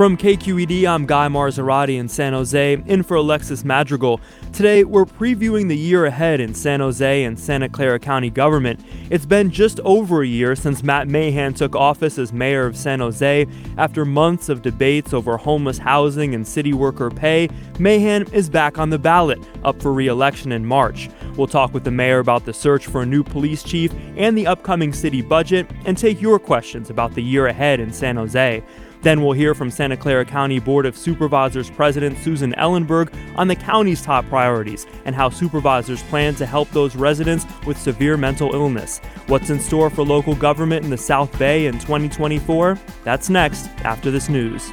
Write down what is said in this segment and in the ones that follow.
From KQED, I'm Guy Marzorati in San Jose, in for Alexis Madrigal. Today, we're previewing the year ahead in San Jose and Santa Clara County government. It's been just over a year since Matt Mahan took office as mayor of San Jose. After months of debates over homeless housing and city worker pay, Mahan is back on the ballot, up for re election in March. We'll talk with the mayor about the search for a new police chief and the upcoming city budget, and take your questions about the year ahead in San Jose. Then we'll hear from Santa Clara County Board of Supervisors President Susan Ellenberg on the county's top priorities and how supervisors plan to help those residents with severe mental illness. What's in store for local government in the South Bay in 2024? That's next after this news.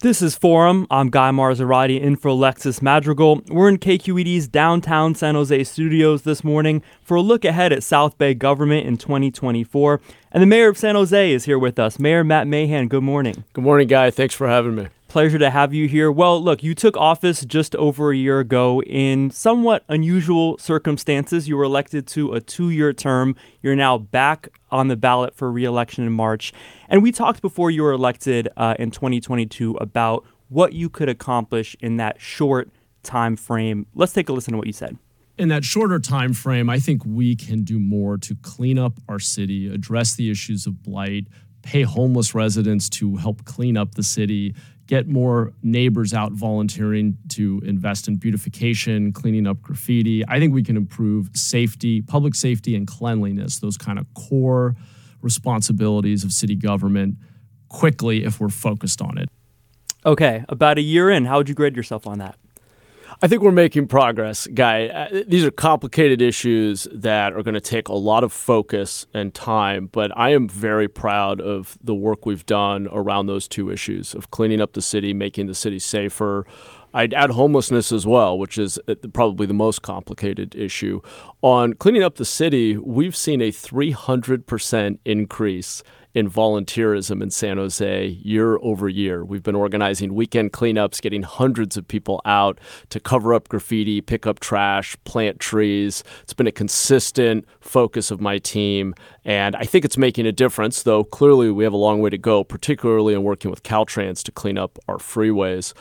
This is Forum. I'm Guy Marzorati in for Alexis Madrigal. We're in KQED's downtown San Jose studios this morning for a look ahead at South Bay government in 2024. And the mayor of San Jose is here with us. Mayor Matt Mahan, good morning. Good morning, Guy. Thanks for having me. Pleasure to have you here. Well, look, you took office just over a year ago in somewhat unusual circumstances. You were elected to a two year term. You're now back on the ballot for reelection in March. And we talked before you were elected uh, in 2022 about what you could accomplish in that short time frame. Let's take a listen to what you said in that shorter time frame, I think we can do more to clean up our city, address the issues of blight, pay homeless residents to help clean up the city, get more neighbors out volunteering to invest in beautification, cleaning up graffiti. I think we can improve safety, public safety, and cleanliness, those kind of core responsibilities of city government quickly if we're focused on it. Okay, about a year in, how would you grade yourself on that? I think we're making progress, Guy. Uh, these are complicated issues that are going to take a lot of focus and time, but I am very proud of the work we've done around those two issues of cleaning up the city, making the city safer. I'd add homelessness as well, which is uh, probably the most complicated issue. On cleaning up the city, we've seen a 300% increase in volunteerism in San Jose year over year. We've been organizing weekend cleanups, getting hundreds of people out to cover up graffiti, pick up trash, plant trees. It's been a consistent focus of my team, and I think it's making a difference, though clearly we have a long way to go, particularly in working with Caltrans to clean up our freeways.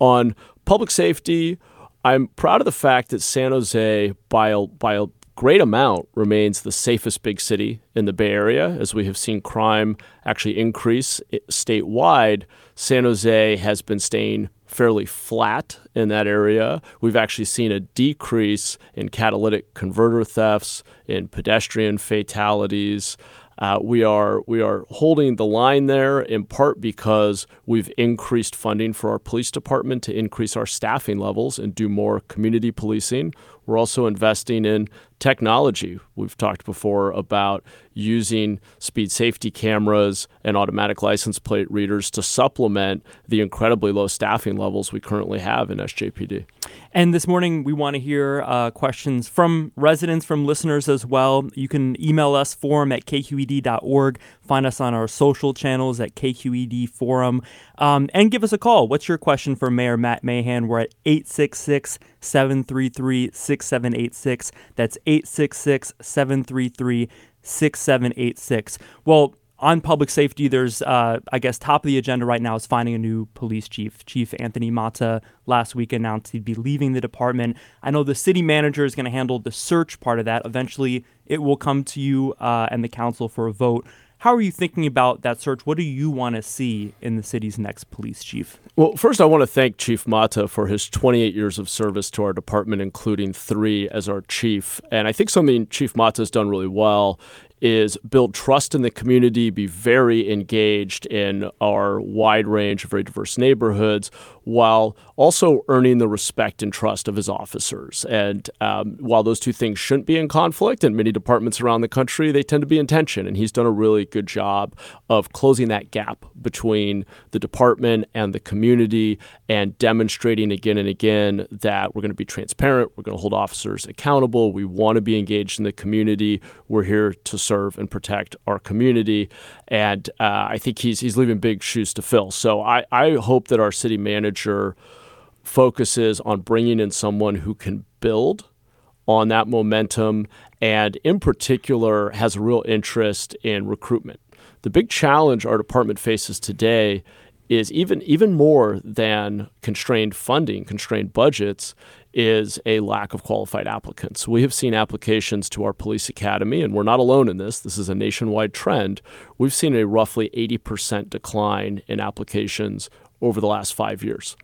On public safety, I'm proud of the fact that San Jose, by a, by a great amount remains the safest big city in the Bay Area. As we have seen crime actually increase eh, statewide, San Jose has been staying fairly flat in that area. We've actually seen a decrease in catalytic converter thefts, in pedestrian fatalities. Uh, we are we are holding the line there in part because we've increased funding for our police department to increase our staffing levels and do more community policing. We're also investing in technology. We've talked before about using speed safety cameras and automatic license plate readers to supplement the incredibly low staffing levels we currently have in SJPD. And this morning, we want to hear uh, questions from residents, from listeners as well. You can email us forum at kqed.org, find us on our social channels at KQED Forum, um, and give us a call. What's your question for Mayor Matt Mahan? We're at 866 733 6786. That's 866 733 6786. Well, on public safety, there's, uh, I guess, top of the agenda right now is finding a new police chief. Chief Anthony Mata last week announced he'd be leaving the department. I know the city manager is going to handle the search part of that. Eventually, it will come to you uh, and the council for a vote. How are you thinking about that search? What do you want to see in the city's next police chief? Well, first, I want to thank Chief Mata for his 28 years of service to our department, including three as our chief. And I think something Chief Mata has done really well is build trust in the community, be very engaged in our wide range of very diverse neighborhoods, while also earning the respect and trust of his officers. And um, while those two things shouldn't be in conflict, in many departments around the country, they tend to be in tension. And he's done a really good job of closing that gap between the department and the community and demonstrating again and again that we're going to be transparent, we're going to hold officers accountable, we want to be engaged in the community, we're here to serve and protect our community. And uh, I think he's, he's leaving big shoes to fill. So I, I hope that our city manager manager focuses on bringing in someone who can build on that momentum and, in particular, has a real interest in recruitment. The big challenge our department faces today is even even more than constrained funding, constrained budgets, is a lack of qualified applicants. We have seen applications to our police academy, and we're not alone in this. This is a nationwide trend. We've seen a roughly 80% decline in applications over the last five years.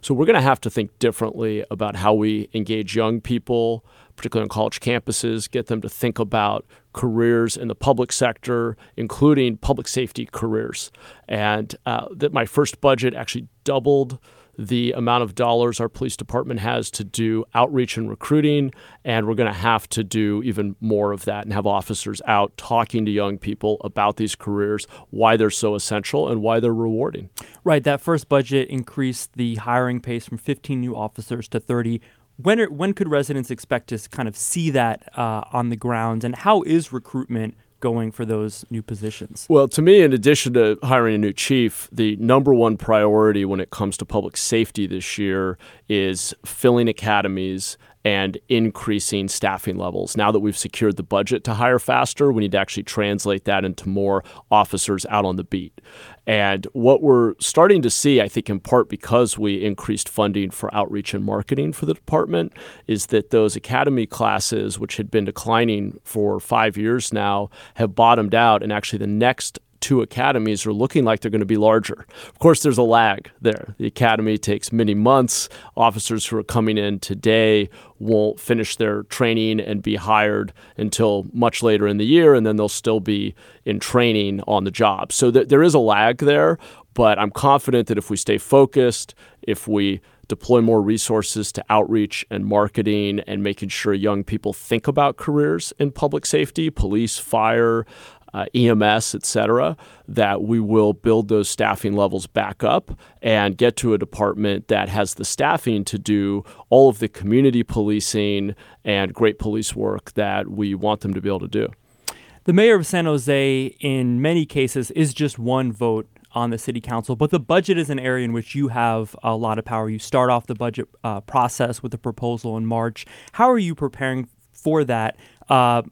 So we're going to have to think differently about how we engage young people, particularly on college campuses, get them to think about careers in the public sector, including public safety careers. And uh, that my first budget actually doubled the amount of dollars our police department has to do outreach and recruiting. And we're going to have to do even more of that and have officers out talking to young people about these careers, why they're so essential, and why they're rewarding. Right. That first budget increased the hiring pace from 15 new officers to 30 when are, when could residents expect to kind of see that uh, on the ground, and how is recruitment going for those new positions? Well, to me, in addition to hiring a new chief, the number one priority when it comes to public safety this year is filling academies and increasing staffing levels. Now that we've secured the budget to hire faster, we need to actually translate that into more officers out on the beat. And what we're starting to see, I think in part because we increased funding for outreach and marketing for the department, is that those academy classes, which had been declining for five years now, have bottomed out. And actually, the next two academies are looking like they're going to be larger. Of course, there's a lag there. The academy takes many months. Officers who are coming in today won't finish their training and be hired until much later in the year, and then they'll still be in training on the job. So th- there is a lag there, but I'm confident that if we stay focused, if we deploy more resources to outreach and marketing and making sure young people think about careers in public safety, police, fire, uh, EMS, et cetera, that we will build those staffing levels back up and get to a department that has the staffing to do all of the community policing and great police work that we want them to be able to do. The mayor of San Jose, in many cases, is just one vote on the city council, but the budget is an area in which you have a lot of power. You start off the budget uh, process with a proposal in March. How are you preparing for that? Uh,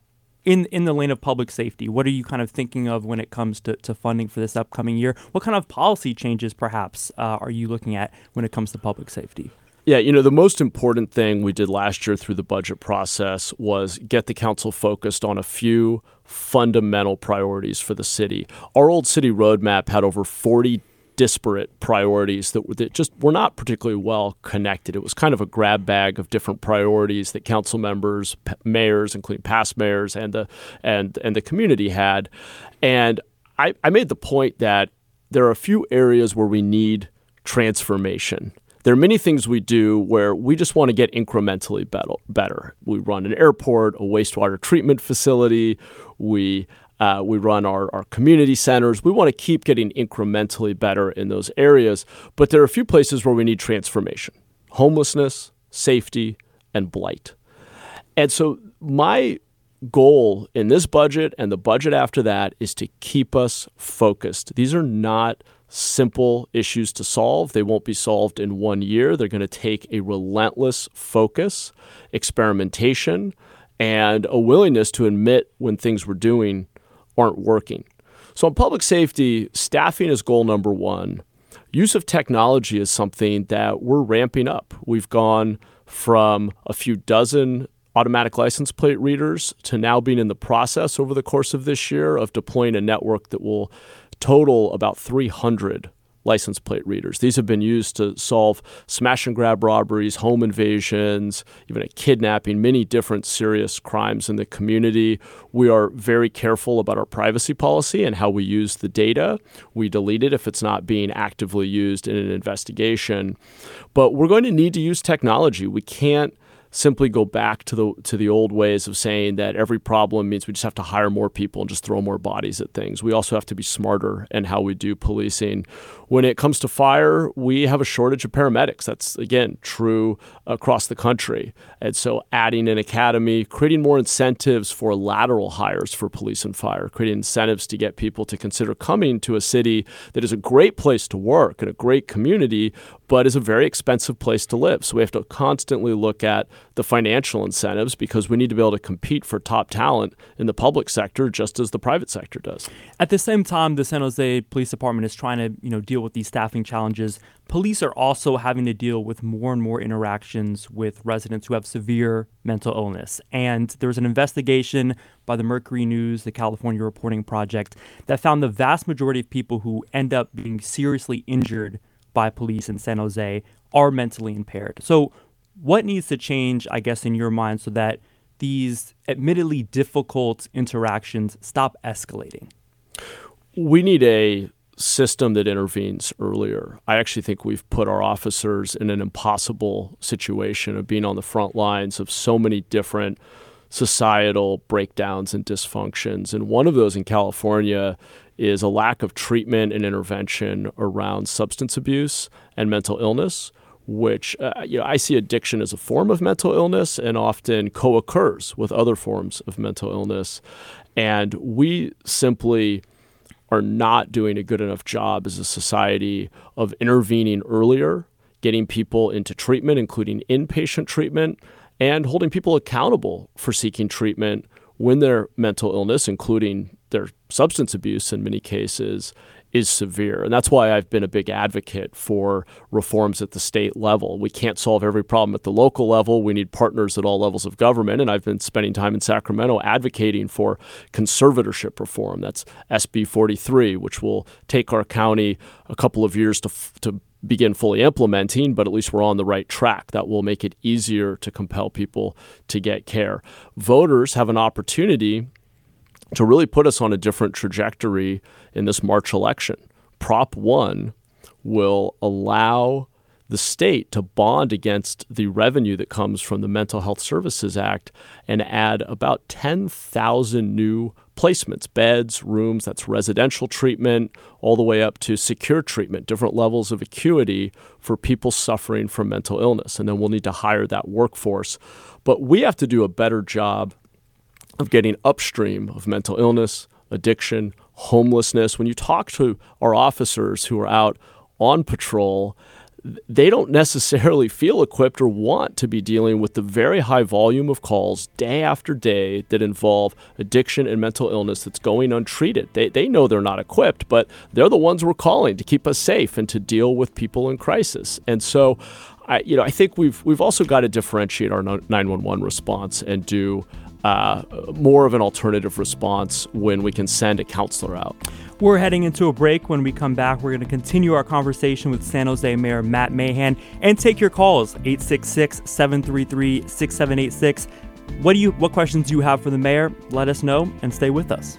in in the lane of public safety, what are you kind of thinking of when it comes to, to funding for this upcoming year? What kind of policy changes, perhaps, uh, are you looking at when it comes to public safety? Yeah, you know, the most important thing we did last year through the budget process was get the council focused on a few fundamental priorities for the city. Our old city roadmap had over 40 disparate priorities that, that just were not particularly well connected. It was kind of a grab bag of different priorities that council members, p- mayors, including past mayors, and the and and the community had. And I, I made the point that there are a few areas where we need transformation there are many things we do where we just want to get incrementally better. We run an airport, a wastewater treatment facility, we uh, we run our, our community centers. We want to keep getting incrementally better in those areas, but there are a few places where we need transformation homelessness, safety, and blight. And so, my goal in this budget and the budget after that is to keep us focused. These are not simple issues to solve. They won't be solved in one year. They're going to take a relentless focus, experimentation, and a willingness to admit when things we're doing aren't working. So, in public safety, staffing is goal number one. Use of technology is something that we're ramping up. We've gone from a few dozen automatic license plate readers to now being in the process over the course of this year of deploying a network that will total about 300 license plate readers. These have been used to solve smash and grab robberies, home invasions, even a kidnapping, many different serious crimes in the community. We are very careful about our privacy policy and how we use the data. We delete it if it's not being actively used in an investigation. But we're going to need to use technology. We can't simply go back to the to the old ways of saying that every problem means we just have to hire more people and just throw more bodies at things. We also have to be smarter in how we do policing. When it comes to fire, we have a shortage of paramedics. That's again true across the country. And so adding an academy, creating more incentives for lateral hires for police and fire, creating incentives to get people to consider coming to a city that is a great place to work and a great community, but is a very expensive place to live. So we have to constantly look at the financial incentives because we need to be able to compete for top talent in the public sector just as the private sector does. At the same time, the San Jose Police Department is trying to, you know, deal with these staffing challenges. Police are also having to deal with more and more interactions with residents who have severe mental illness. And there's an investigation by the Mercury News, the California Reporting Project, that found the vast majority of people who end up being seriously injured by police in San Jose are mentally impaired. So, what needs to change, I guess, in your mind so that these admittedly difficult interactions stop escalating? We need a system that intervenes earlier. I actually think we've put our officers in an impossible situation of being on the front lines of so many different societal breakdowns and dysfunctions. And one of those in California is a lack of treatment and intervention around substance abuse and mental illness, which uh, you know I see addiction as a form of mental illness and often co-occurs with other forms of mental illness, and we simply are not doing a good enough job as a society of intervening earlier, getting people into treatment, including inpatient treatment, and holding people accountable for seeking treatment when their mental illness, including their substance abuse in many cases, is severe. And that's why I've been a big advocate for reforms at the state level. We can't solve every problem at the local level. We need partners at all levels of government. And I've been spending time in Sacramento advocating for conservatorship reform. That's SB 43, which will take our county a couple of years to, to begin fully implementing, but at least we're on the right track. That will make it easier to compel people to get care. Voters have an opportunity to really put us on a different trajectory in this March election. Prop 1 will allow the state to bond against the revenue that comes from the Mental Health Services Act and add about 10,000 new placements, beds, rooms, that's residential treatment, all the way up to secure treatment, different levels of acuity for people suffering from mental illness. And then we'll need to hire that workforce. But we have to do a better job of getting upstream of mental illness, addiction, homelessness. When you talk to our officers who are out on patrol, they don't necessarily feel equipped or want to be dealing with the very high volume of calls day after day that involve addiction and mental illness that's going untreated. They, they know they're not equipped, but they're the ones we're calling to keep us safe and to deal with people in crisis. And so, I, you know, I think we've we've also got to differentiate our 911 response and do uh, more of an alternative response when we can send a counselor out. We're heading into a break. When we come back, we're going to continue our conversation with San Jose Mayor Matt Mahan and take your calls 866 733 6786. What do you what questions do you have for the mayor? Let us know and stay with us.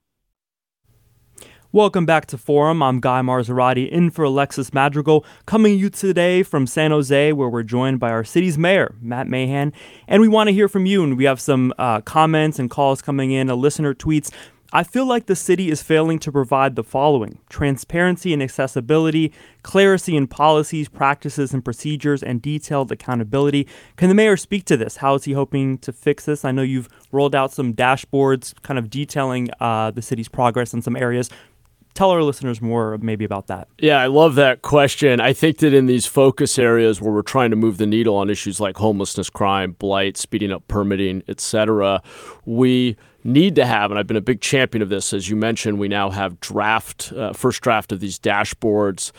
Welcome back to Forum. I'm Guy Marzorati in for Alexis Madrigal, coming you today from San Jose, where we're joined by our city's mayor, Matt Mahan. And we want to hear from you, and we have some uh, comments and calls coming in, a listener tweets. I feel like the city is failing to provide the following transparency and accessibility, clarity in policies, practices, and procedures, and detailed accountability. Can the mayor speak to this? How is he hoping to fix this? I know you've rolled out some dashboards kind of detailing uh, the city's progress in some areas tell our listeners more maybe about that. Yeah, I love that question. I think that in these focus areas where we're trying to move the needle on issues like homelessness, crime, blight, speeding up permitting, etc., we need to have, and I've been a big champion of this, as you mentioned, we now have draft, uh, first draft of these dashboards.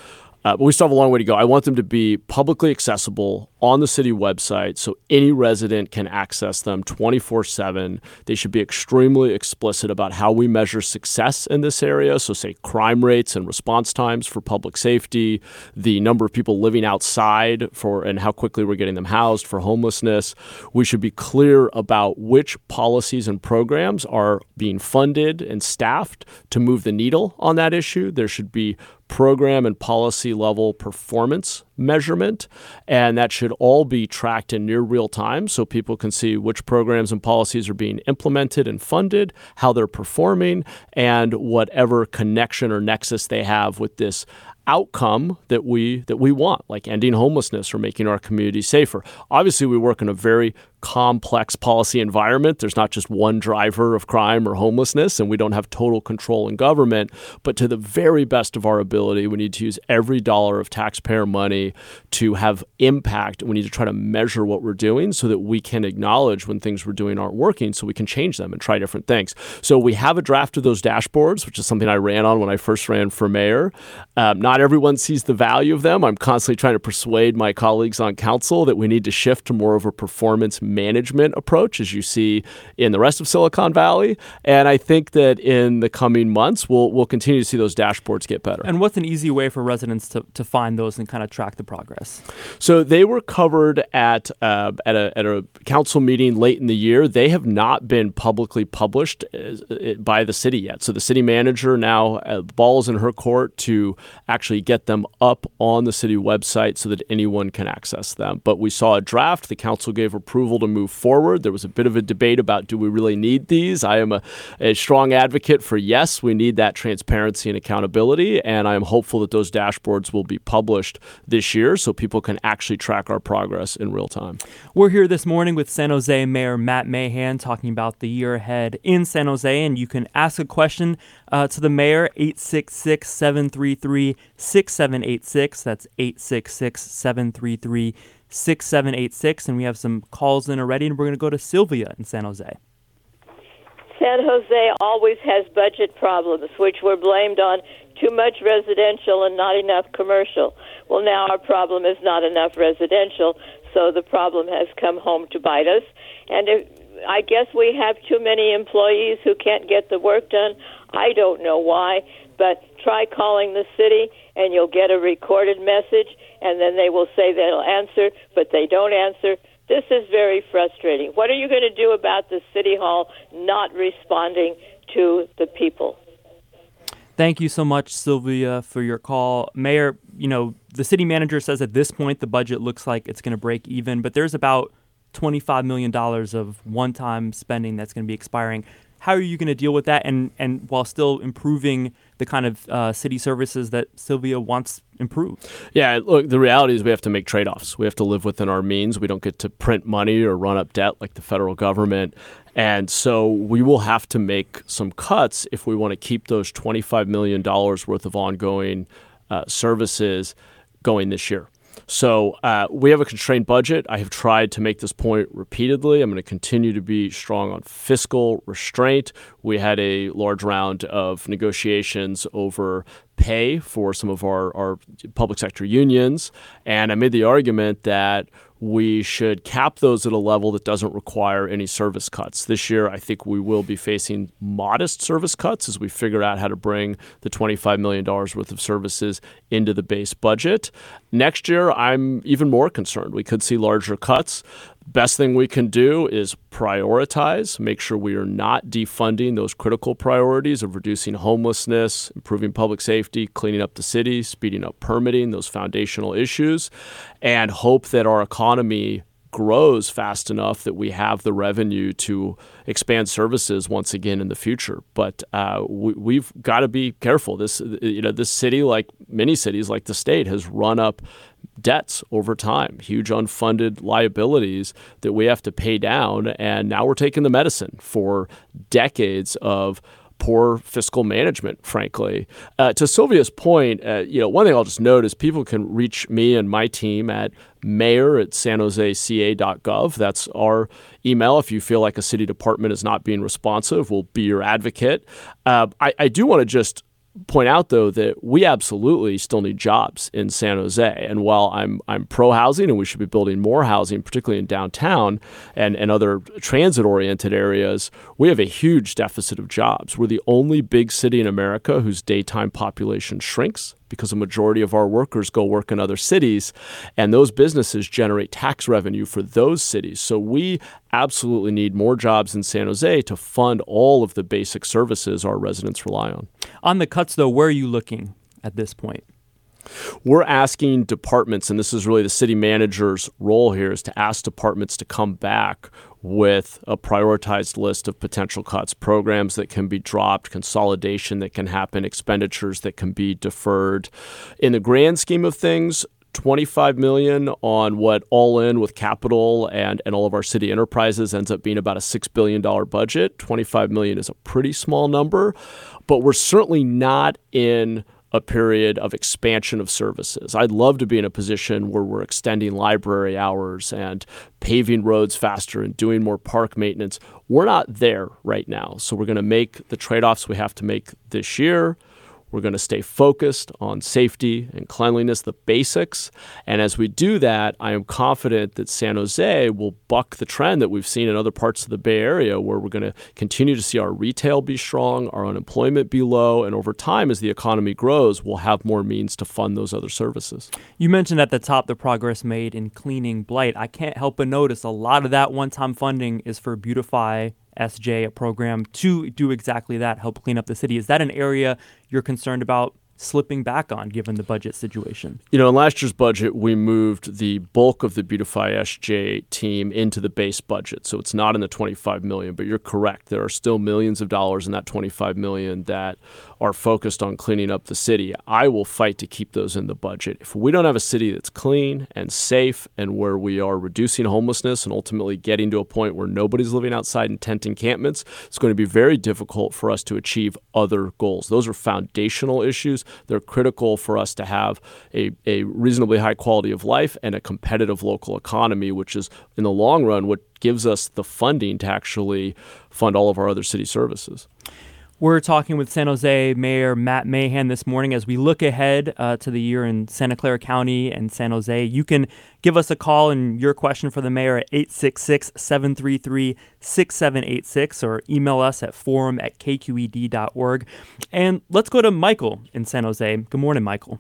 Uh, but we still have a long way to go. I want them to be publicly accessible on the city website so any resident can access them 24 7. They should be extremely explicit about how we measure success in this area. So, say crime rates and response times for public safety, the number of people living outside for and how quickly we're getting them housed for homelessness. We should be clear about which policies and programs are being funded and staffed to move the needle on that issue. There should be program and policy level performance measurement, and that should all be tracked in near real time so people can see which programs and policies are being implemented and funded, how they're performing, and whatever connection or nexus they have with this outcome that we that we want like ending homelessness or making our community safer. Obviously we work in a very complex policy environment. There's not just one driver of crime or homelessness, and we don't have total control in government. But to the very best of our ability, we need to use every dollar of taxpayer money to have impact. We need to try to measure what we're doing so that we can acknowledge when things we're doing aren't working so we can change them and try different things. So we have a draft of those dashboards, which is something I ran on when I first ran for mayor. Um, not everyone sees the value of them. I'm constantly trying to persuade my colleagues on council that we need to shift to more of a performance management approach, as you see in the rest of Silicon Valley. And I think that in the coming months, we'll, we'll continue to see those dashboards get better. And what's an easy way for residents to, to find those and kind of track the progress? So they were covered at, uh, at, a, at a council meeting late in the year. They have not been publicly published uh, by the city yet. So the city manager now, uh, balls in her court to actually get them up on the city website so that anyone can access them. But we saw a draft. The council gave approval to move forward. There was a bit of a debate about do we really need these? I am a, a strong advocate for yes, we need that transparency and accountability. And I am hopeful that those dashboards will be published this year so people can actually track our progress in real time. We're here this morning with San Jose Mayor Matt Mahan talking about the year ahead in San Jose. And you can ask a question uh, to the mayor, 866 733 6786. That's 866 733 6786. And we have some calls in already, and we're going to go to Sylvia in San Jose. San Jose always has budget problems, which were blamed on too much residential and not enough commercial. Well, now our problem is not enough residential, so the problem has come home to bite us. And if, I guess we have too many employees who can't get the work done. I don't know why, but try calling the city and you'll get a recorded message and then they will say they'll answer, but they don't answer. This is very frustrating. What are you going to do about the city hall not responding to the people? Thank you so much, Sylvia, for your call. Mayor, you know, the city manager says at this point the budget looks like it's going to break even, but there's about $25 million of one time spending that's going to be expiring. How are you going to deal with that, and and while still improving the kind of uh, city services that Sylvia wants improved? Yeah, look, the reality is we have to make trade offs. We have to live within our means. We don't get to print money or run up debt like the federal government. And so we will have to make some cuts if we want to keep those $25 million worth of ongoing uh, services going this year. So uh, we have a constrained budget. I have tried to make this point repeatedly. I'm going to continue to be strong on fiscal restraint. We had a large round of negotiations over pay for some of our, our public sector unions. And I made the argument that we should cap those at a level that doesn't require any service cuts. This year, I think we will be facing modest service cuts as we figure out how to bring the $25 million worth of services into the base budget. Next year, I'm even more concerned. We could see larger cuts. Best thing we can do is prioritize, make sure we are not defunding those critical priorities of reducing homelessness, improving public safety, cleaning up the city, speeding up permitting, those foundational issues, and hope that our economy grows fast enough that we have the revenue to expand services once again in the future. But uh, we, have got to be careful. This, you know, this city, like many cities, like the state, has run up debts over time, huge unfunded liabilities that we have to pay down. And now we're taking the medicine for decades of poor fiscal management, frankly. Uh, to Sylvia's point, uh, you know, one thing I'll just note is people can reach me and my team at mayor at sanjoseca.gov. That's our email. If you feel like a city department is not being responsive, we'll be your advocate. Uh, I, I do want to just point out though that we absolutely still need jobs in San Jose. And while I'm I'm pro housing and we should be building more housing, particularly in downtown and, and other transit oriented areas, we have a huge deficit of jobs. We're the only big city in America whose daytime population shrinks because a majority of our workers go work in other cities, and those businesses generate tax revenue for those cities. So we absolutely need more jobs in San Jose to fund all of the basic services our residents rely on. On the cuts, though, where are you looking at this point? We're asking departments, and this is really the city manager's role here, is to ask departments to come back with a prioritized list of potential cuts, programs that can be dropped, consolidation that can happen, expenditures that can be deferred. In the grand scheme of things, 25 million on what all in with capital and, and all of our city enterprises ends up being about a $6 billion budget. 25 million is a pretty small number, but we're certainly not in a period of expansion of services. I'd love to be in a position where we're extending library hours and paving roads faster and doing more park maintenance. We're not there right now. So we're going to make the trade offs we have to make this year. We're going to stay focused on safety and cleanliness, the basics. And as we do that, I am confident that San Jose will buck the trend that we've seen in other parts of the Bay Area, where we're going to continue to see our retail be strong, our unemployment be low, and over time, as the economy grows, we'll have more means to fund those other services. You mentioned at the top the progress made in cleaning blight. I can't help but notice a lot of that one time funding is for Beautify SJ, a program to do exactly that, help clean up the city. Is that an area you're concerned about slipping back on given the budget situation? You know, in last year's budget, we moved the bulk of the Beautify SJ team into the base budget. So it's not in the 25 million, but you're correct. There are still millions of dollars in that 25 million that are focused on cleaning up the city. I will fight to keep those in the budget. If we don't have a city that's clean and safe and where we are reducing homelessness and ultimately getting to a point where nobody's living outside in tent encampments, it's going to be very difficult for us to achieve other goals. Those are foundational issues. They're critical for us to have a, a reasonably high quality of life and a competitive local economy, which is in the long run what gives us the funding to actually fund all of our other city services. We're talking with San Jose Mayor Matt Mahan this morning as we look ahead uh, to the year in Santa Clara County and San Jose. You can give us a call and your question for the mayor at 866 733 6786 or email us at forum at kqed.org. And let's go to Michael in San Jose. Good morning, Michael.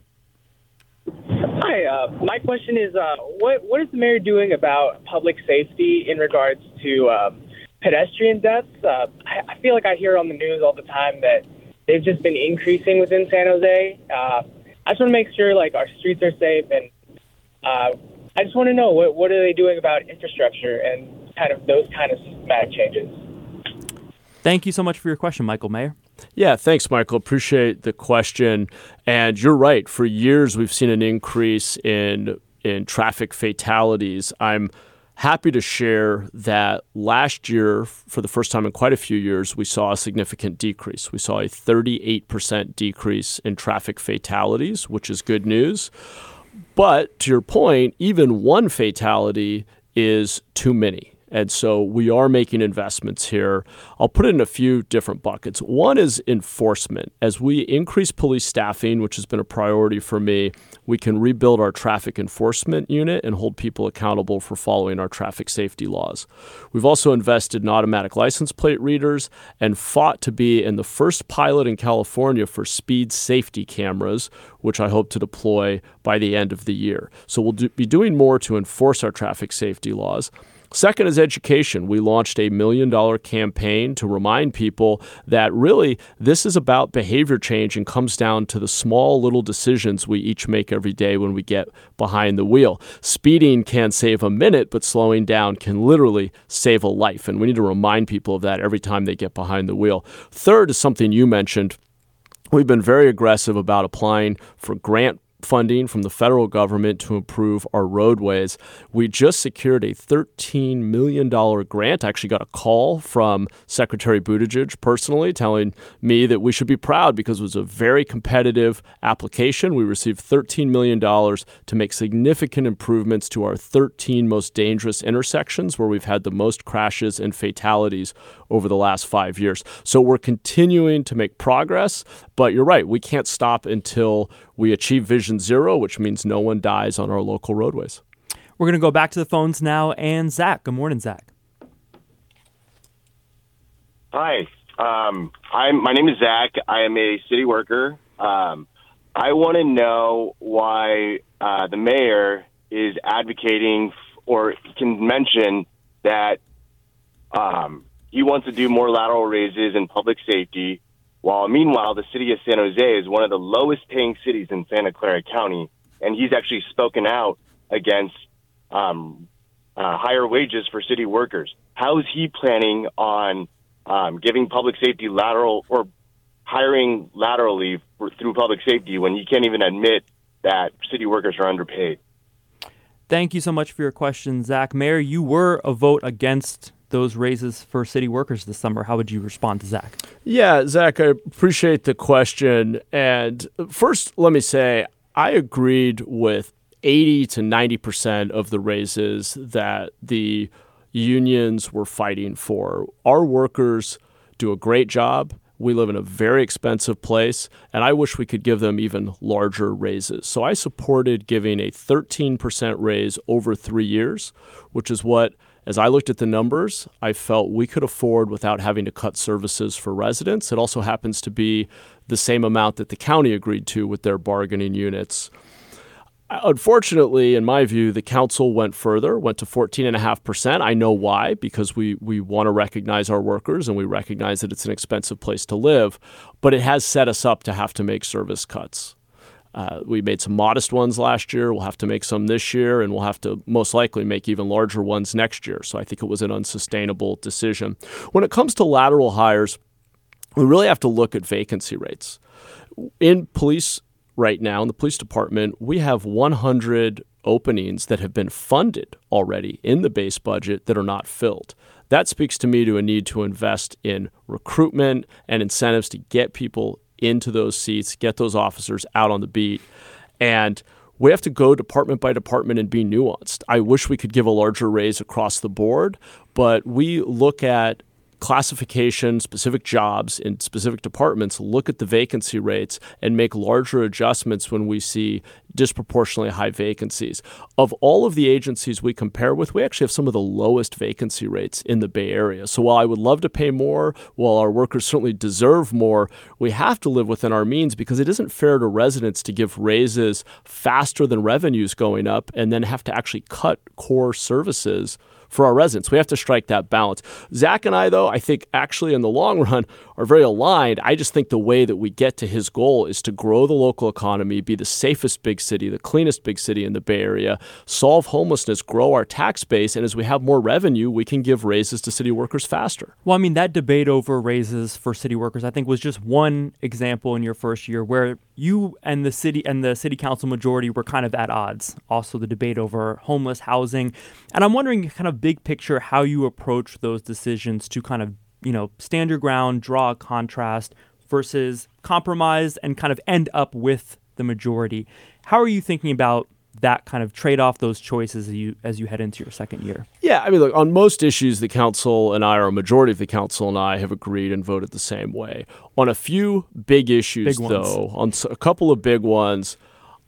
Hi, uh, my question is uh, what, what is the mayor doing about public safety in regards to um, pedestrian deaths. Uh, I, I feel like I hear on the news all the time that they've just been increasing within San Jose. Uh, I just want to make sure like our streets are safe, and uh, I just want to know what what are they doing about infrastructure and kind of those kind of systematic changes. Thank you so much for your question, Michael Mayor. Yeah, thanks, Michael. Appreciate the question. And you're right. For years, we've seen an increase in in traffic fatalities. I'm happy to share that last year, for the first time in quite a few years, we saw a significant decrease. We saw a 38% decrease in traffic fatalities, which is good news. But to your point, even one fatality is too many. And so we are making investments here. I'll put it in a few different buckets. One is enforcement. As we increase police staffing, which has been a priority for me, we can rebuild our traffic enforcement unit and hold people accountable for following our traffic safety laws. We've also invested in automatic license plate readers and fought to be in the first pilot in California for speed safety cameras, which I hope to deploy by the end of the year. So we'll do, be doing more to enforce our traffic safety laws. Second is education. We launched a million dollar campaign to remind people that really this is about behavior change and comes down to the small little decisions we each make every day when we get behind the wheel. Speeding can save a minute, but slowing down can literally save a life. And we need to remind people of that every time they get behind the wheel. Third is something you mentioned. We've been very aggressive about applying for grant funding from the federal government to improve our roadways. We just secured a $13 million grant. I actually got a call from Secretary Buttigieg personally telling me that we should be proud because it was a very competitive application. We received $13 million to make significant improvements to our 13 most dangerous intersections where we've had the most crashes and fatalities over the last five years. So we're continuing to make progress, but you're right, we can't stop until we achieve Vision Zero, which means no one dies on our local roadways. We're going to go back to the phones now. And Zach, good morning, Zach. Hi, um, I'm. My name is Zach. I am a city worker. Um, I want to know why uh, the mayor is advocating f- or can mention that um, he wants to do more lateral raises in public safety, while meanwhile the city of San Jose is one of the lowest paying cities in Santa Clara County, and he's actually spoken out against um, uh, higher wages for city workers. How is he planning on um, giving public safety lateral or hiring laterally for, through public safety when he can't even admit that city workers are underpaid? Thank you so much for your question, Zach. Mayor, you were a vote against those raises for city workers this summer. How would you respond to Zach? Yeah, Zach, I appreciate the question. And first, let me say I agreed with 80 to 90% of the raises that the unions were fighting for. Our workers do a great job. We live in a very expensive place, and I wish we could give them even larger raises. So I supported giving a 13% raise over three years, which is what as I looked at the numbers, I felt we could afford without having to cut services for residents. It also happens to be the same amount that the county agreed to with their bargaining units. Unfortunately, in my view, the council went further, went to 14.5%. I know why, because we, we want to recognize our workers and we recognize that it's an expensive place to live, but it has set us up to have to make service cuts. Uh, we made some modest ones last year. We'll have to make some this year, and we'll have to most likely make even larger ones next year. So I think it was an unsustainable decision. When it comes to lateral hires, we really have to look at vacancy rates. In police right now, in the police department, we have 100 openings that have been funded already in the base budget that are not filled. That speaks to me to a need to invest in recruitment and incentives to get people into those seats, get those officers out on the beat. And we have to go department by department and be nuanced. I wish we could give a larger raise across the board, but we look at classification, specific jobs in specific departments, look at the vacancy rates and make larger adjustments when we see disproportionately high vacancies. Of all of the agencies we compare with, we actually have some of the lowest vacancy rates in the Bay Area. So while I would love to pay more, while our workers certainly deserve more, we have to live within our means because it isn't fair to residents to give raises faster than revenues going up and then have to actually cut core services for our residents. We have to strike that balance. Zach and I, though, I think actually in the long run are very aligned. I just think the way that we get to his goal is to grow the local economy, be the safest big city, the cleanest big city in the Bay Area, solve homelessness, grow our tax base, and as we have more revenue, we can give raises to city workers faster. Well, I mean, that debate over raises for city workers, I think, was just one example in your first year where you and the city and the city council majority were kind of at odds. Also, the debate over homeless housing. And I'm wondering, kind of big picture, how you approach those decisions to kind of, you know, stand your ground, draw a contrast versus compromise and kind of end up with the majority. How are you thinking about that kind of trade off those choices as you as you head into your second year? Yeah, I mean, look, on most issues, the council and I, or a majority of the council and I, have agreed and voted the same way. On a few big issues, Big though, on a couple of big ones,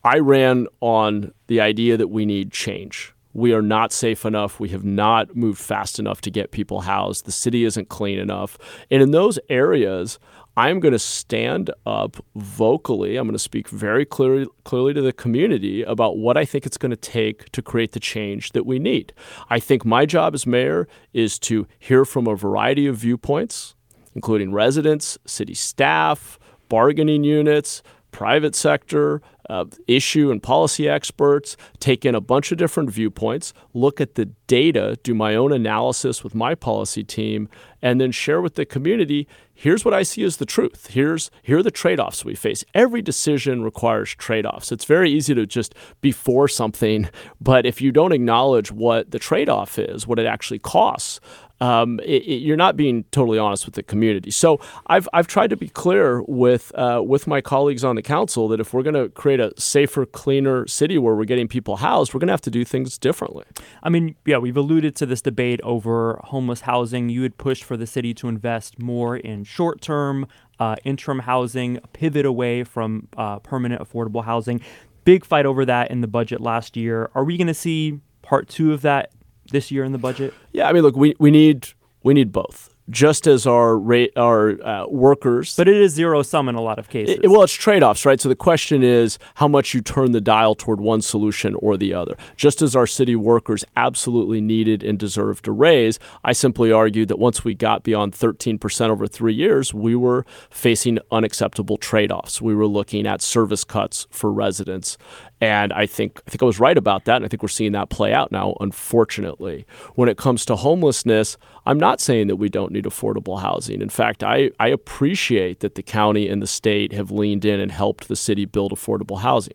I ran on the idea that we need change. We are not safe enough. We have not moved fast enough to get people housed. The city isn't clean enough. And in those areas, I'm going to stand up vocally. I'm going to speak very clearly, clearly to the community about what I think it's going to take to create the change that we need. I think my job as mayor is to hear from a variety of viewpoints, including residents, city staff, bargaining units, private sector, uh, issue and policy experts, take in a bunch of different viewpoints, look at the data, do my own analysis with my policy team, and then share with the community here's what I see as the truth. Here's here are the trade-offs we face. Every decision requires trade-offs. It's very easy to just be for something, but if you don't acknowledge what the trade-off is, what it actually costs, um, it, it, you're not being totally honest with the community. So I've, I've tried to be clear with uh, with my colleagues on the council that if we're going to create a safer, cleaner city where we're getting people housed, we're going to have to do things differently. I mean, yeah, we've alluded to this debate over homeless housing. You had pushed for the city to invest more in short term, uh, interim housing, pivot away from uh, permanent affordable housing. Big fight over that in the budget last year. Are we going to see part two of that this year in the budget? Yeah, I mean, look, we, we need we need both just as our rate, our uh, workers. But it is zero sum in a lot of cases. It, well, it's trade offs, right? So the question is how much you turn the dial toward one solution or the other. Just as our city workers absolutely needed and deserved a raise, I simply argued that once we got beyond 13% over three years, we were facing unacceptable trade offs. We were looking at service cuts for residents. And I think I think I was right about that, and I think we're seeing that play out now. Unfortunately, when it comes to homelessness, I'm not saying that we don't need affordable housing. In fact, I, I appreciate that the county and the state have leaned in and helped the city build affordable housing.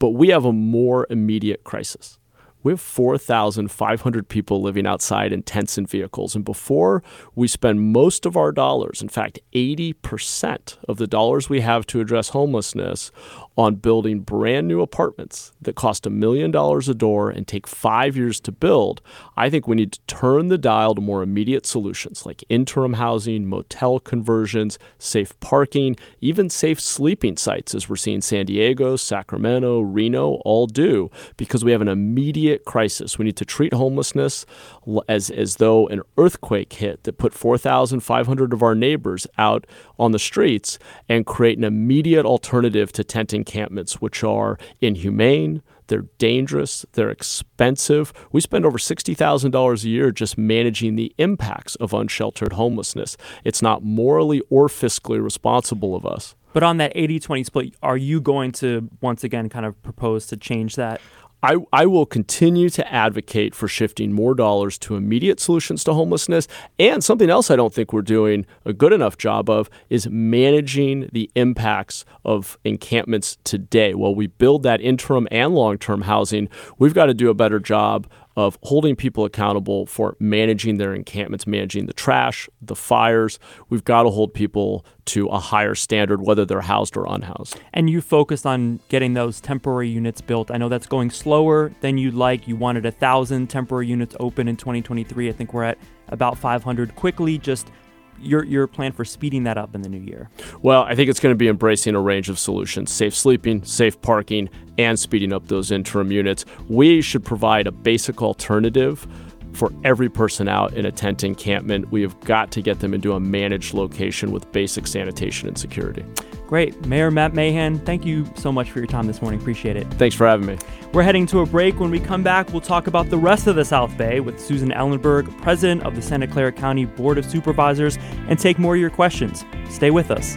But we have a more immediate crisis. We have 4,500 people living outside in tents and vehicles. And before we spend most of our dollars, in fact, 80% of the dollars we have to address homelessness on building brand new apartments that cost a million dollars a door and take five years to build, I think we need to turn the dial to more immediate solutions like interim housing, motel conversions, safe parking, even safe sleeping sites, as we're seeing San Diego, Sacramento, Reno all do, because we have an immediate crisis. We need to treat homelessness as, as though an earthquake hit that put 4,500 of our neighbors out on the streets and create an immediate alternative to tent encampments, which are inhumane, they're dangerous, they're expensive. We spend over $60,000 a year just managing the impacts of unsheltered homelessness. It's not morally or fiscally responsible of us. But on that 80 20 split, are you going to once again kind of propose to change that? I, I will continue to advocate for shifting more dollars to immediate solutions to homelessness. And something else I don't think we're doing a good enough job of is managing the impacts of encampments today. While we build that interim and long term housing, we've got to do a better job of holding people accountable for managing their encampments, managing the trash, the fires. We've got to hold people to a higher standard, whether they're housed or unhoused. And you focused on getting those temporary units built. I know that's going slower than you'd like. You wanted a thousand temporary units open in 2023. I think we're at about 500 quickly. Just your your plan for speeding that up in the new year? Well, I think it's going to be embracing a range of solutions: safe sleeping, safe parking, and speeding up those interim units. We should provide a basic alternative for every person out in a tent encampment. We have got to get them into a managed location with basic sanitation and security. Great. Mayor Matt Mahan, thank you so much for your time this morning. Appreciate it. Thanks for having me. We're heading to a break. When we come back, we'll talk about the rest of the South Bay with Susan Ellenberg, president of the Santa Clara County Board of Supervisors, and take more of your questions. Stay with us.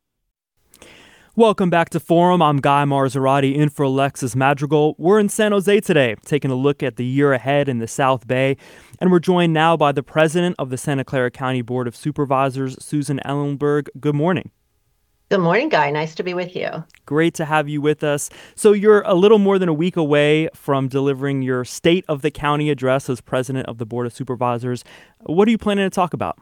Welcome back to Forum. I'm Guy Marzorati in for Alexis Madrigal. We're in San Jose today, taking a look at the year ahead in the South Bay. And we're joined now by the president of the Santa Clara County Board of Supervisors, Susan Ellenberg. Good morning. Good morning, Guy. Nice to be with you. Great to have you with us. So, you're a little more than a week away from delivering your State of the County address as president of the Board of Supervisors. What are you planning to talk about?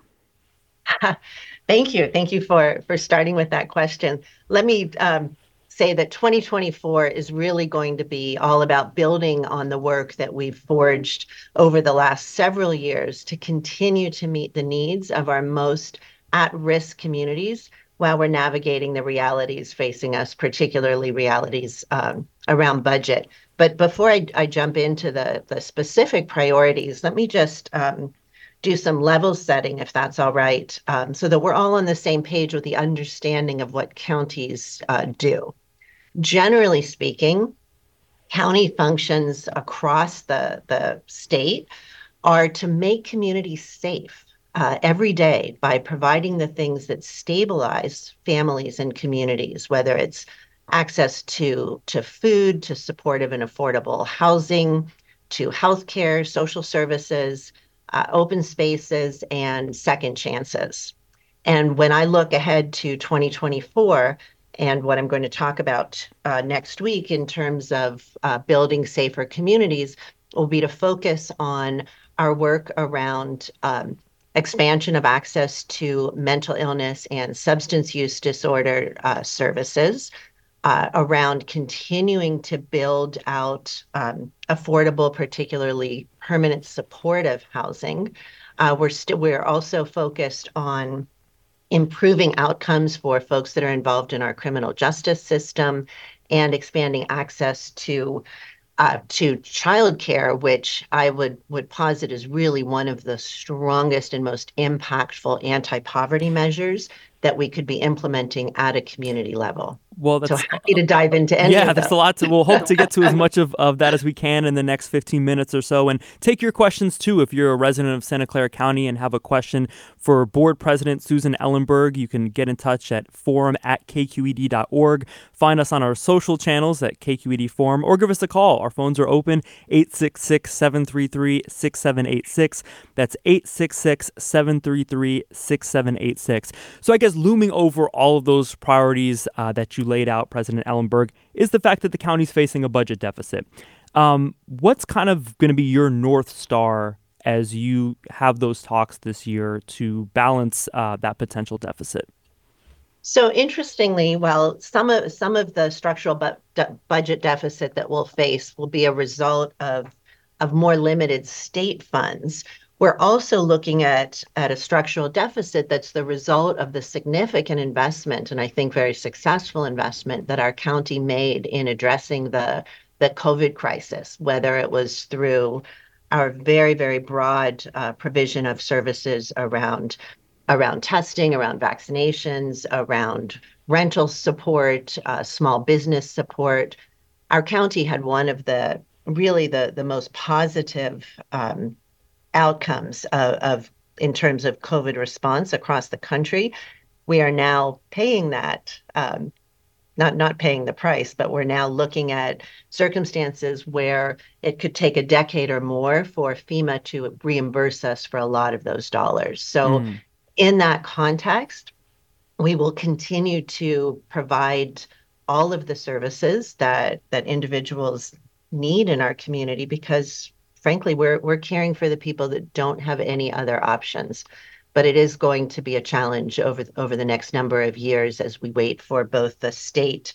Thank you. Thank you for for starting with that question. Let me um, say that 2024 is really going to be all about building on the work that we've forged over the last several years to continue to meet the needs of our most at-risk communities while we're navigating the realities facing us, particularly realities um, around budget. But before I, I, jump into the the specific priorities, let me just um, do some level setting, if that's all right, um, so that we're all on the same page with the understanding of what counties uh, do. Generally speaking, county functions across the, the state are to make communities safe uh, every day by providing the things that stabilize families and communities, whether it's access to, to food, to supportive and affordable housing, to healthcare, social services, uh, open spaces, and second chances. And when I look ahead to 2024 and what I'm going to talk about uh, next week in terms of uh, building safer communities, will be to focus on our work around um, expansion of access to mental illness and substance use disorder uh, services, uh, around continuing to build out um, affordable, particularly permanent supportive housing. Uh, we're still we're also focused on improving outcomes for folks that are involved in our criminal justice system and expanding access to uh, to childcare, which I would would posit is really one of the strongest and most impactful anti-poverty measures that we could be implementing at a community level. Well, that's so happy to dive into any. Yeah, that's a lot. To, we'll hope to get to as much of, of that as we can in the next 15 minutes or so, and take your questions too. If you're a resident of Santa Clara County and have a question for Board President Susan Ellenberg, you can get in touch at forum at kqed.org. Find us on our social channels at KQED Forum, or give us a call. Our phones are open 866 733 6786. That's 866 733 6786. So I guess looming over all of those priorities uh, that you laid out, President Ellenberg, is the fact that the county's facing a budget deficit. Um, what's kind of going to be your North Star as you have those talks this year to balance uh, that potential deficit? So interestingly, well, some of some of the structural bu- de- budget deficit that we'll face will be a result of of more limited state funds, we're also looking at, at a structural deficit that's the result of the significant investment, and I think very successful investment that our county made in addressing the, the COVID crisis, whether it was through our very very broad uh, provision of services around around testing, around vaccinations, around rental support, uh, small business support. Our county had one of the really the the most positive um, outcomes of, of in terms of COVID response across the country. We are now paying that um, not not paying the price, but we're now looking at circumstances where it could take a decade or more for FEMA to reimburse us for a lot of those dollars. So, mm. in that context, we will continue to provide all of the services that that individuals need in our community because frankly we're we're caring for the people that don't have any other options but it is going to be a challenge over over the next number of years as we wait for both the state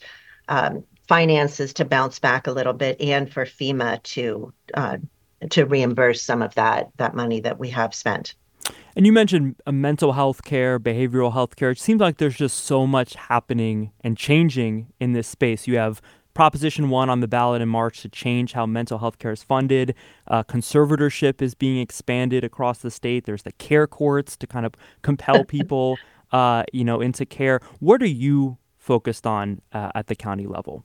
um, finances to bounce back a little bit and for FEMA to uh, to reimburse some of that that money that we have spent. And you mentioned uh, mental health care, behavioral health care. It seems like there's just so much happening and changing in this space. You have Proposition 1 on the ballot in March to change how mental health care is funded. Uh, conservatorship is being expanded across the state. There's the care courts to kind of compel people, uh, you know, into care. What are you focused on uh, at the county level?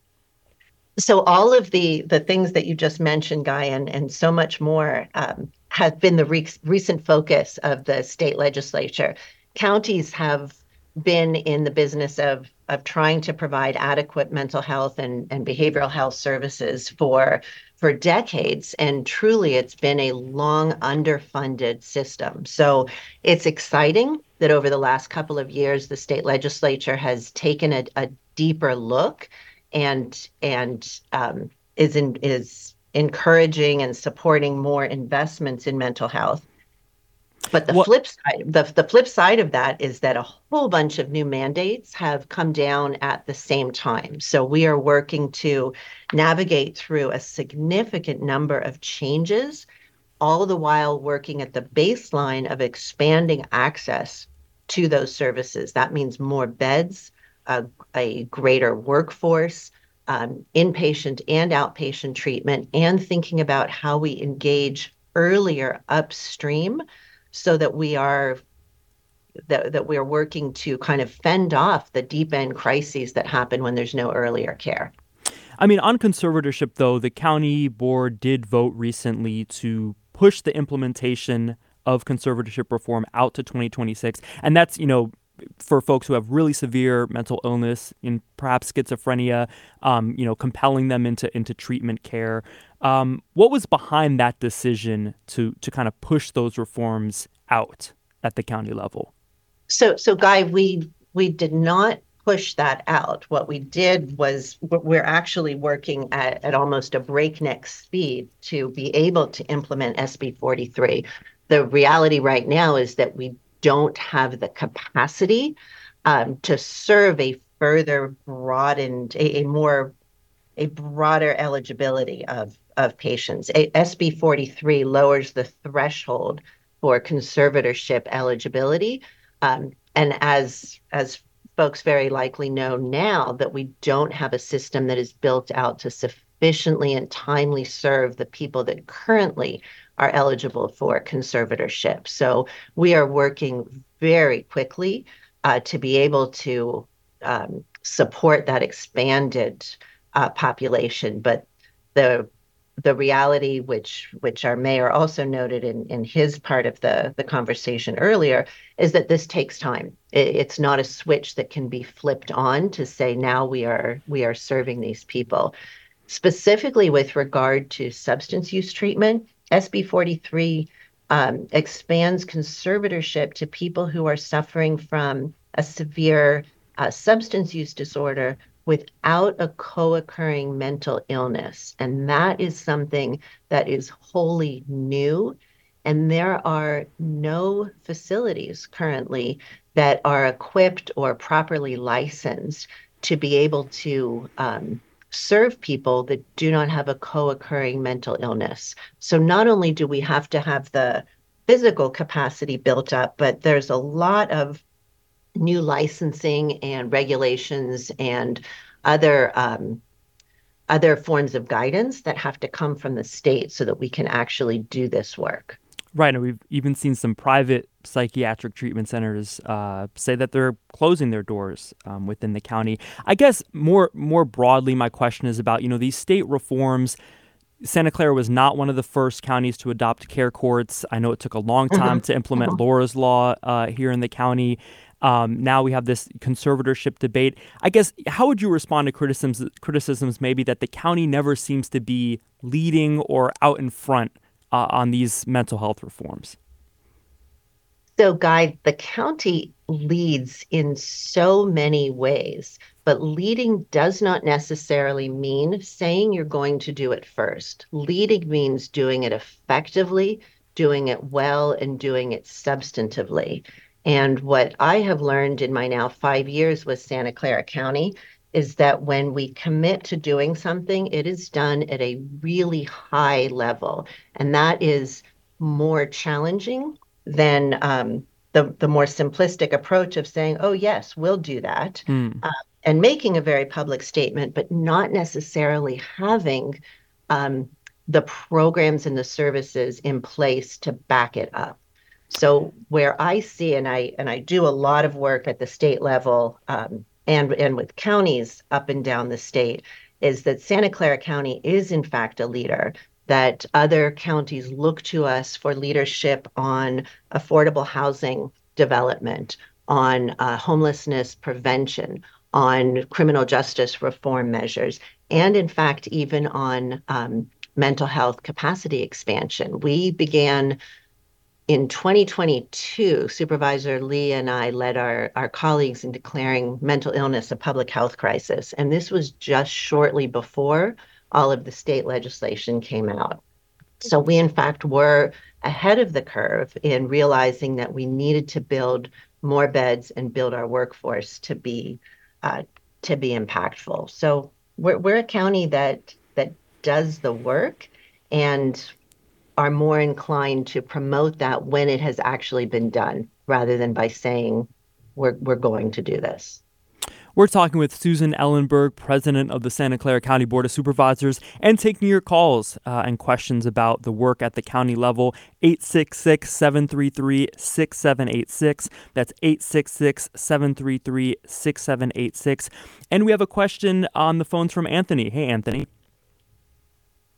So all of the the things that you just mentioned, Guy, and and so much more um, have been the re- recent focus of the state legislature. Counties have been in the business of of trying to provide adequate mental health and, and behavioral health services for for decades and truly it's been a long underfunded system. So it's exciting that over the last couple of years the state legislature has taken a, a deeper look and and um, is in, is encouraging and supporting more investments in mental health but the what? flip side, the, the flip side of that is that a whole bunch of new mandates have come down at the same time. So we are working to navigate through a significant number of changes, all the while working at the baseline of expanding access to those services. That means more beds, a, a greater workforce, um, inpatient and outpatient treatment, and thinking about how we engage earlier upstream so that we are that, that we are working to kind of fend off the deep end crises that happen when there's no earlier care. I mean, on conservatorship, though, the county board did vote recently to push the implementation of conservatorship reform out to 2026. And that's, you know, for folks who have really severe mental illness and perhaps schizophrenia, um, you know, compelling them into into treatment care. Um, what was behind that decision to to kind of push those reforms out at the county level? So, so Guy, we we did not push that out. What we did was we're actually working at, at almost a breakneck speed to be able to implement SB 43. The reality right now is that we don't have the capacity um, to serve a further broadened, a, a, more, a broader eligibility of, of patients. A, SB 43 lowers the threshold for conservatorship eligibility. Um, and as, as folks very likely know now, that we don't have a system that is built out to sufficiently and timely serve the people that currently are eligible for conservatorship. So we are working very quickly uh, to be able to um, support that expanded uh, population. But the the reality, which which our mayor also noted in, in his part of the, the conversation earlier, is that this takes time. It, it's not a switch that can be flipped on to say now we are we are serving these people. Specifically with regard to substance use treatment, SB 43 um, expands conservatorship to people who are suffering from a severe uh, substance use disorder without a co occurring mental illness. And that is something that is wholly new. And there are no facilities currently that are equipped or properly licensed to be able to um, serve people that do not have a co occurring mental illness. So, not only do we have to have the physical capacity built up, but there's a lot of new licensing and regulations and other um, other forms of guidance that have to come from the state so that we can actually do this work. Right, and we've even seen some private psychiatric treatment centers uh, say that they're closing their doors um, within the county. I guess more more broadly, my question is about you know these state reforms. Santa Clara was not one of the first counties to adopt care courts. I know it took a long mm-hmm. time mm-hmm. to implement mm-hmm. Laura's Law uh, here in the county. Um, now we have this conservatorship debate. I guess how would you respond to criticisms criticisms maybe that the county never seems to be leading or out in front uh, on these mental health reforms? So, Guy, the county leads in so many ways, but leading does not necessarily mean saying you're going to do it first. Leading means doing it effectively, doing it well, and doing it substantively. And what I have learned in my now five years with Santa Clara County is that when we commit to doing something, it is done at a really high level. And that is more challenging than um, the, the more simplistic approach of saying, oh, yes, we'll do that, mm. uh, and making a very public statement, but not necessarily having um, the programs and the services in place to back it up. So where I see, and I and I do a lot of work at the state level um, and and with counties up and down the state is that Santa Clara County is in fact a leader that other counties look to us for leadership on affordable housing development, on uh, homelessness prevention, on criminal justice reform measures, and in fact, even on um, mental health capacity expansion. We began in 2022, Supervisor Lee and I led our, our colleagues in declaring mental illness a public health crisis. And this was just shortly before all of the state legislation came out. So we, in fact, were ahead of the curve in realizing that we needed to build more beds and build our workforce to be uh, to be impactful. So we're, we're a county that that does the work, and are more inclined to promote that when it has actually been done rather than by saying we're, we're going to do this. We're talking with Susan Ellenberg, president of the Santa Clara County Board of Supervisors, and taking your calls uh, and questions about the work at the county level. 866 733 6786. That's 866 733 6786. And we have a question on the phones from Anthony. Hey, Anthony.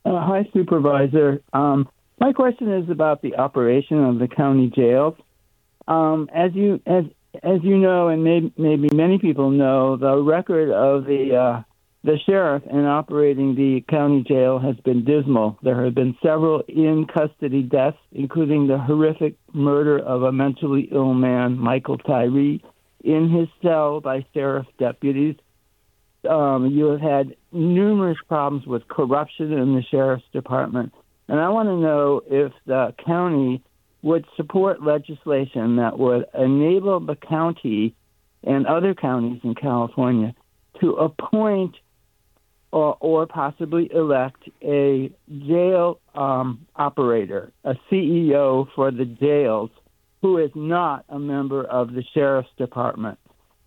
Uh, hi, Supervisor. Um, my question is about the operation of the county jails. Um, as you as as you know, and may, maybe many people know, the record of the uh, the sheriff in operating the county jail has been dismal. There have been several in custody deaths, including the horrific murder of a mentally ill man, Michael Tyree, in his cell by sheriff deputies. Um, you have had numerous problems with corruption in the sheriff's department. And I want to know if the county would support legislation that would enable the county and other counties in California to appoint or, or possibly elect a jail um, operator, a CEO for the jails, who is not a member of the sheriff's department.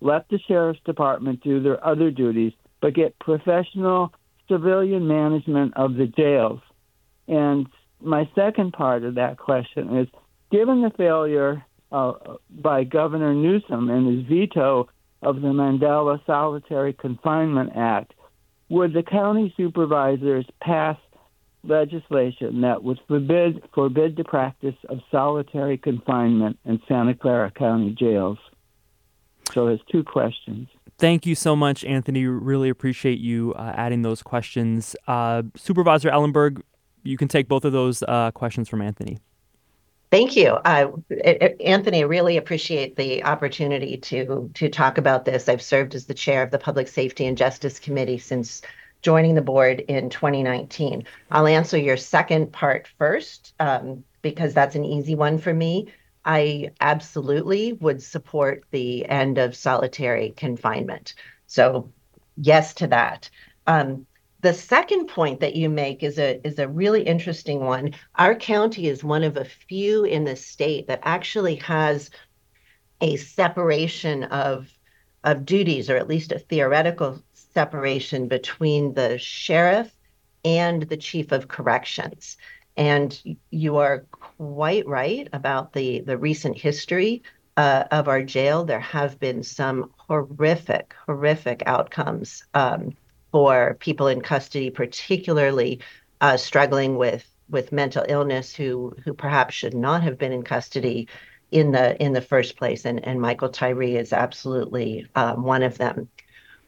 Let the sheriff's department do their other duties, but get professional civilian management of the jails and my second part of that question is given the failure uh, by Governor Newsom and his veto of the Mandela Solitary Confinement Act, would the county supervisors pass legislation that would forbid forbid the practice of solitary confinement in Santa Clara County jails? So there's two questions. Thank you so much, Anthony. Really appreciate you uh, adding those questions. Uh, Supervisor Ellenberg, you can take both of those uh, questions from Anthony. Thank you, uh, Anthony. I really appreciate the opportunity to to talk about this. I've served as the chair of the Public Safety and Justice Committee since joining the board in 2019. I'll answer your second part first um, because that's an easy one for me. I absolutely would support the end of solitary confinement. So, yes to that. Um, the second point that you make is a is a really interesting one. Our county is one of a few in the state that actually has a separation of of duties, or at least a theoretical separation between the sheriff and the chief of corrections. And you are quite right about the, the recent history uh, of our jail. There have been some horrific, horrific outcomes um, for people in custody, particularly uh, struggling with with mental illness who who perhaps should not have been in custody in the in the first place. And and Michael Tyree is absolutely um, one of them.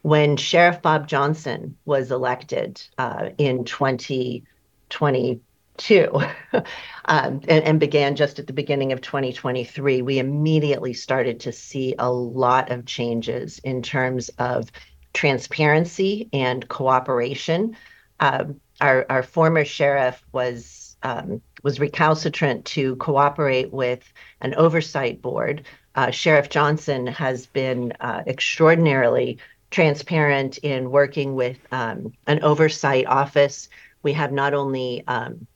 When Sheriff Bob Johnson was elected uh, in 2022 um, and, and, began just at the beginning of 2023, we immediately started to see a lot of changes in terms of transparency and cooperation. Um, our, our former sheriff was um, was recalcitrant to cooperate with an oversight board. Uh, sheriff Johnson has been uh, extraordinarily transparent in working with um, an oversight office. We have not only um,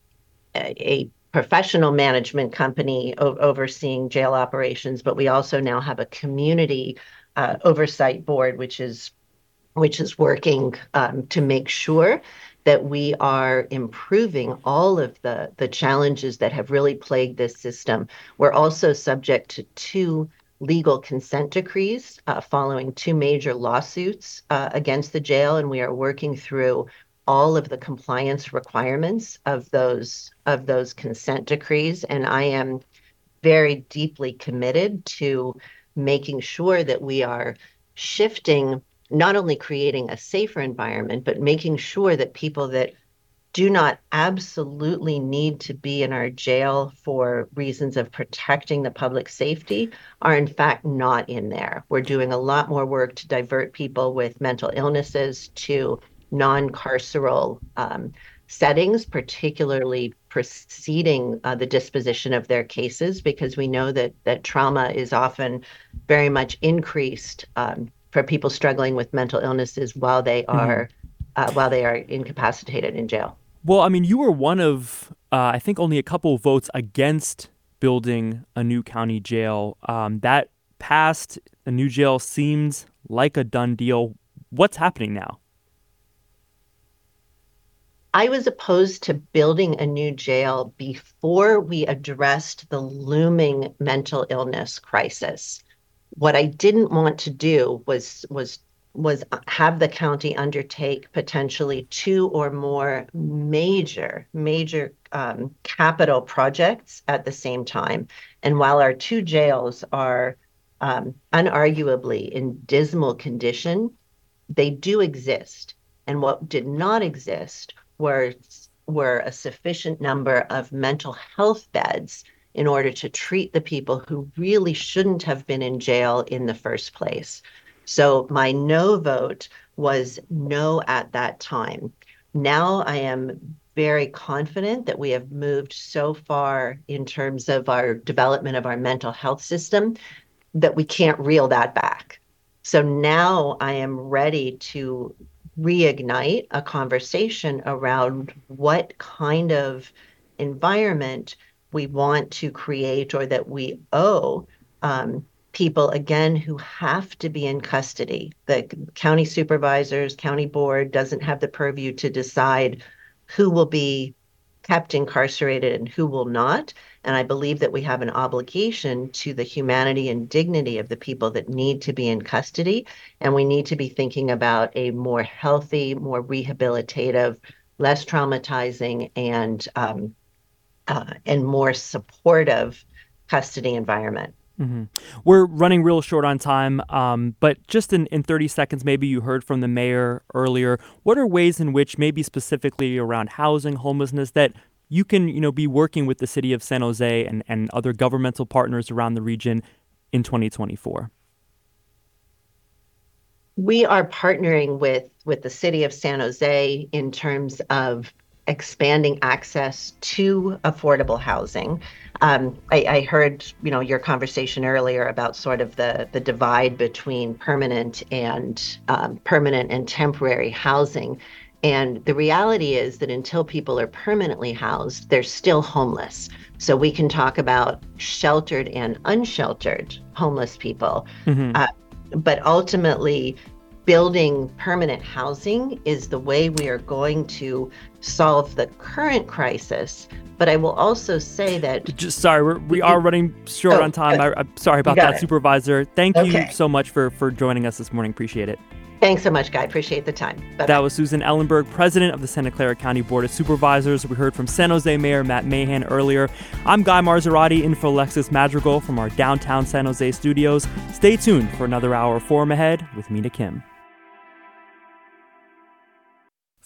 a, a, professional management company o- overseeing jail operations, but we also now have a community uh, oversight board, which is which is working um, to make sure that we are improving all of the, the challenges that have really plagued this system. We're also subject to two legal consent decrees uh, following two major lawsuits uh, against the jail, and we are working through all of the compliance requirements of those of those consent decrees. And I am very deeply committed to making sure that we are shifting not only creating a safer environment, but making sure that people that do not absolutely need to be in our jail for reasons of protecting the public safety are in fact not in there. We're doing a lot more work to divert people with mental illnesses to non carceral um, settings, particularly preceding uh, the disposition of their cases, because we know that that trauma is often very much increased um, for people struggling with mental illnesses while they mm-hmm. are mm-hmm. uh, while they are incapacitated in jail. Well, I mean, you were one of uh, I think only a couple of votes against building a new county jail. Um, that passed. A new jail seems like a done deal. What's happening now? I was opposed to building a new jail before we addressed the looming mental illness crisis what I didn't want to do was was was have the county undertake potentially two or more major major um, capital projects at the same time. And while our two jails are um, unarguably in dismal condition, they do exist. And what did not exist were were a sufficient number of mental health beds in order to treat the people who really shouldn't have been in jail in the first place. So my no vote was no at that time. Now I am very confident that we have moved so far in terms of our development of our mental health system that we can't reel that back. So now I am ready to reignite a conversation around what kind of environment we want to create or that we owe um, people again who have to be in custody. The county supervisors, county board doesn't have the purview to decide who will be kept incarcerated and who will not. And I believe that we have an obligation to the humanity and dignity of the people that need to be in custody. And we need to be thinking about a more healthy, more rehabilitative, less traumatizing, and um, uh, and more supportive custody environment. Mm-hmm. We're running real short on time, um, but just in, in 30 seconds, maybe you heard from the mayor earlier. What are ways in which, maybe specifically around housing, homelessness, that you can you know be working with the city of San Jose and, and other governmental partners around the region in 2024? We are partnering with with the city of San Jose in terms of expanding access to affordable housing. Um, I, I, heard, you know, your conversation earlier about sort of the the divide between permanent and um, permanent and temporary housing. And the reality is that until people are permanently housed, they're still homeless. So we can talk about sheltered and unsheltered homeless people. Mm-hmm. Uh, but ultimately, building permanent housing is the way we are going to solve the current crisis. But I will also say that. Just sorry, we're, we are running short Oh, on time. I, I'm sorry about that, it. Supervisor. Thank you so much for for joining us this morning. Appreciate it. Thanks so much, Guy. Appreciate the time. Bye-bye. That was Susan Ellenberg, president of the Santa Clara County Board of Supervisors. We heard from San Jose Mayor Matt Mahan earlier. I'm Guy Marzorati in for Alexis Madrigal from our downtown San Jose studios. Stay tuned for another hour of Forum Ahead with Mina Kim.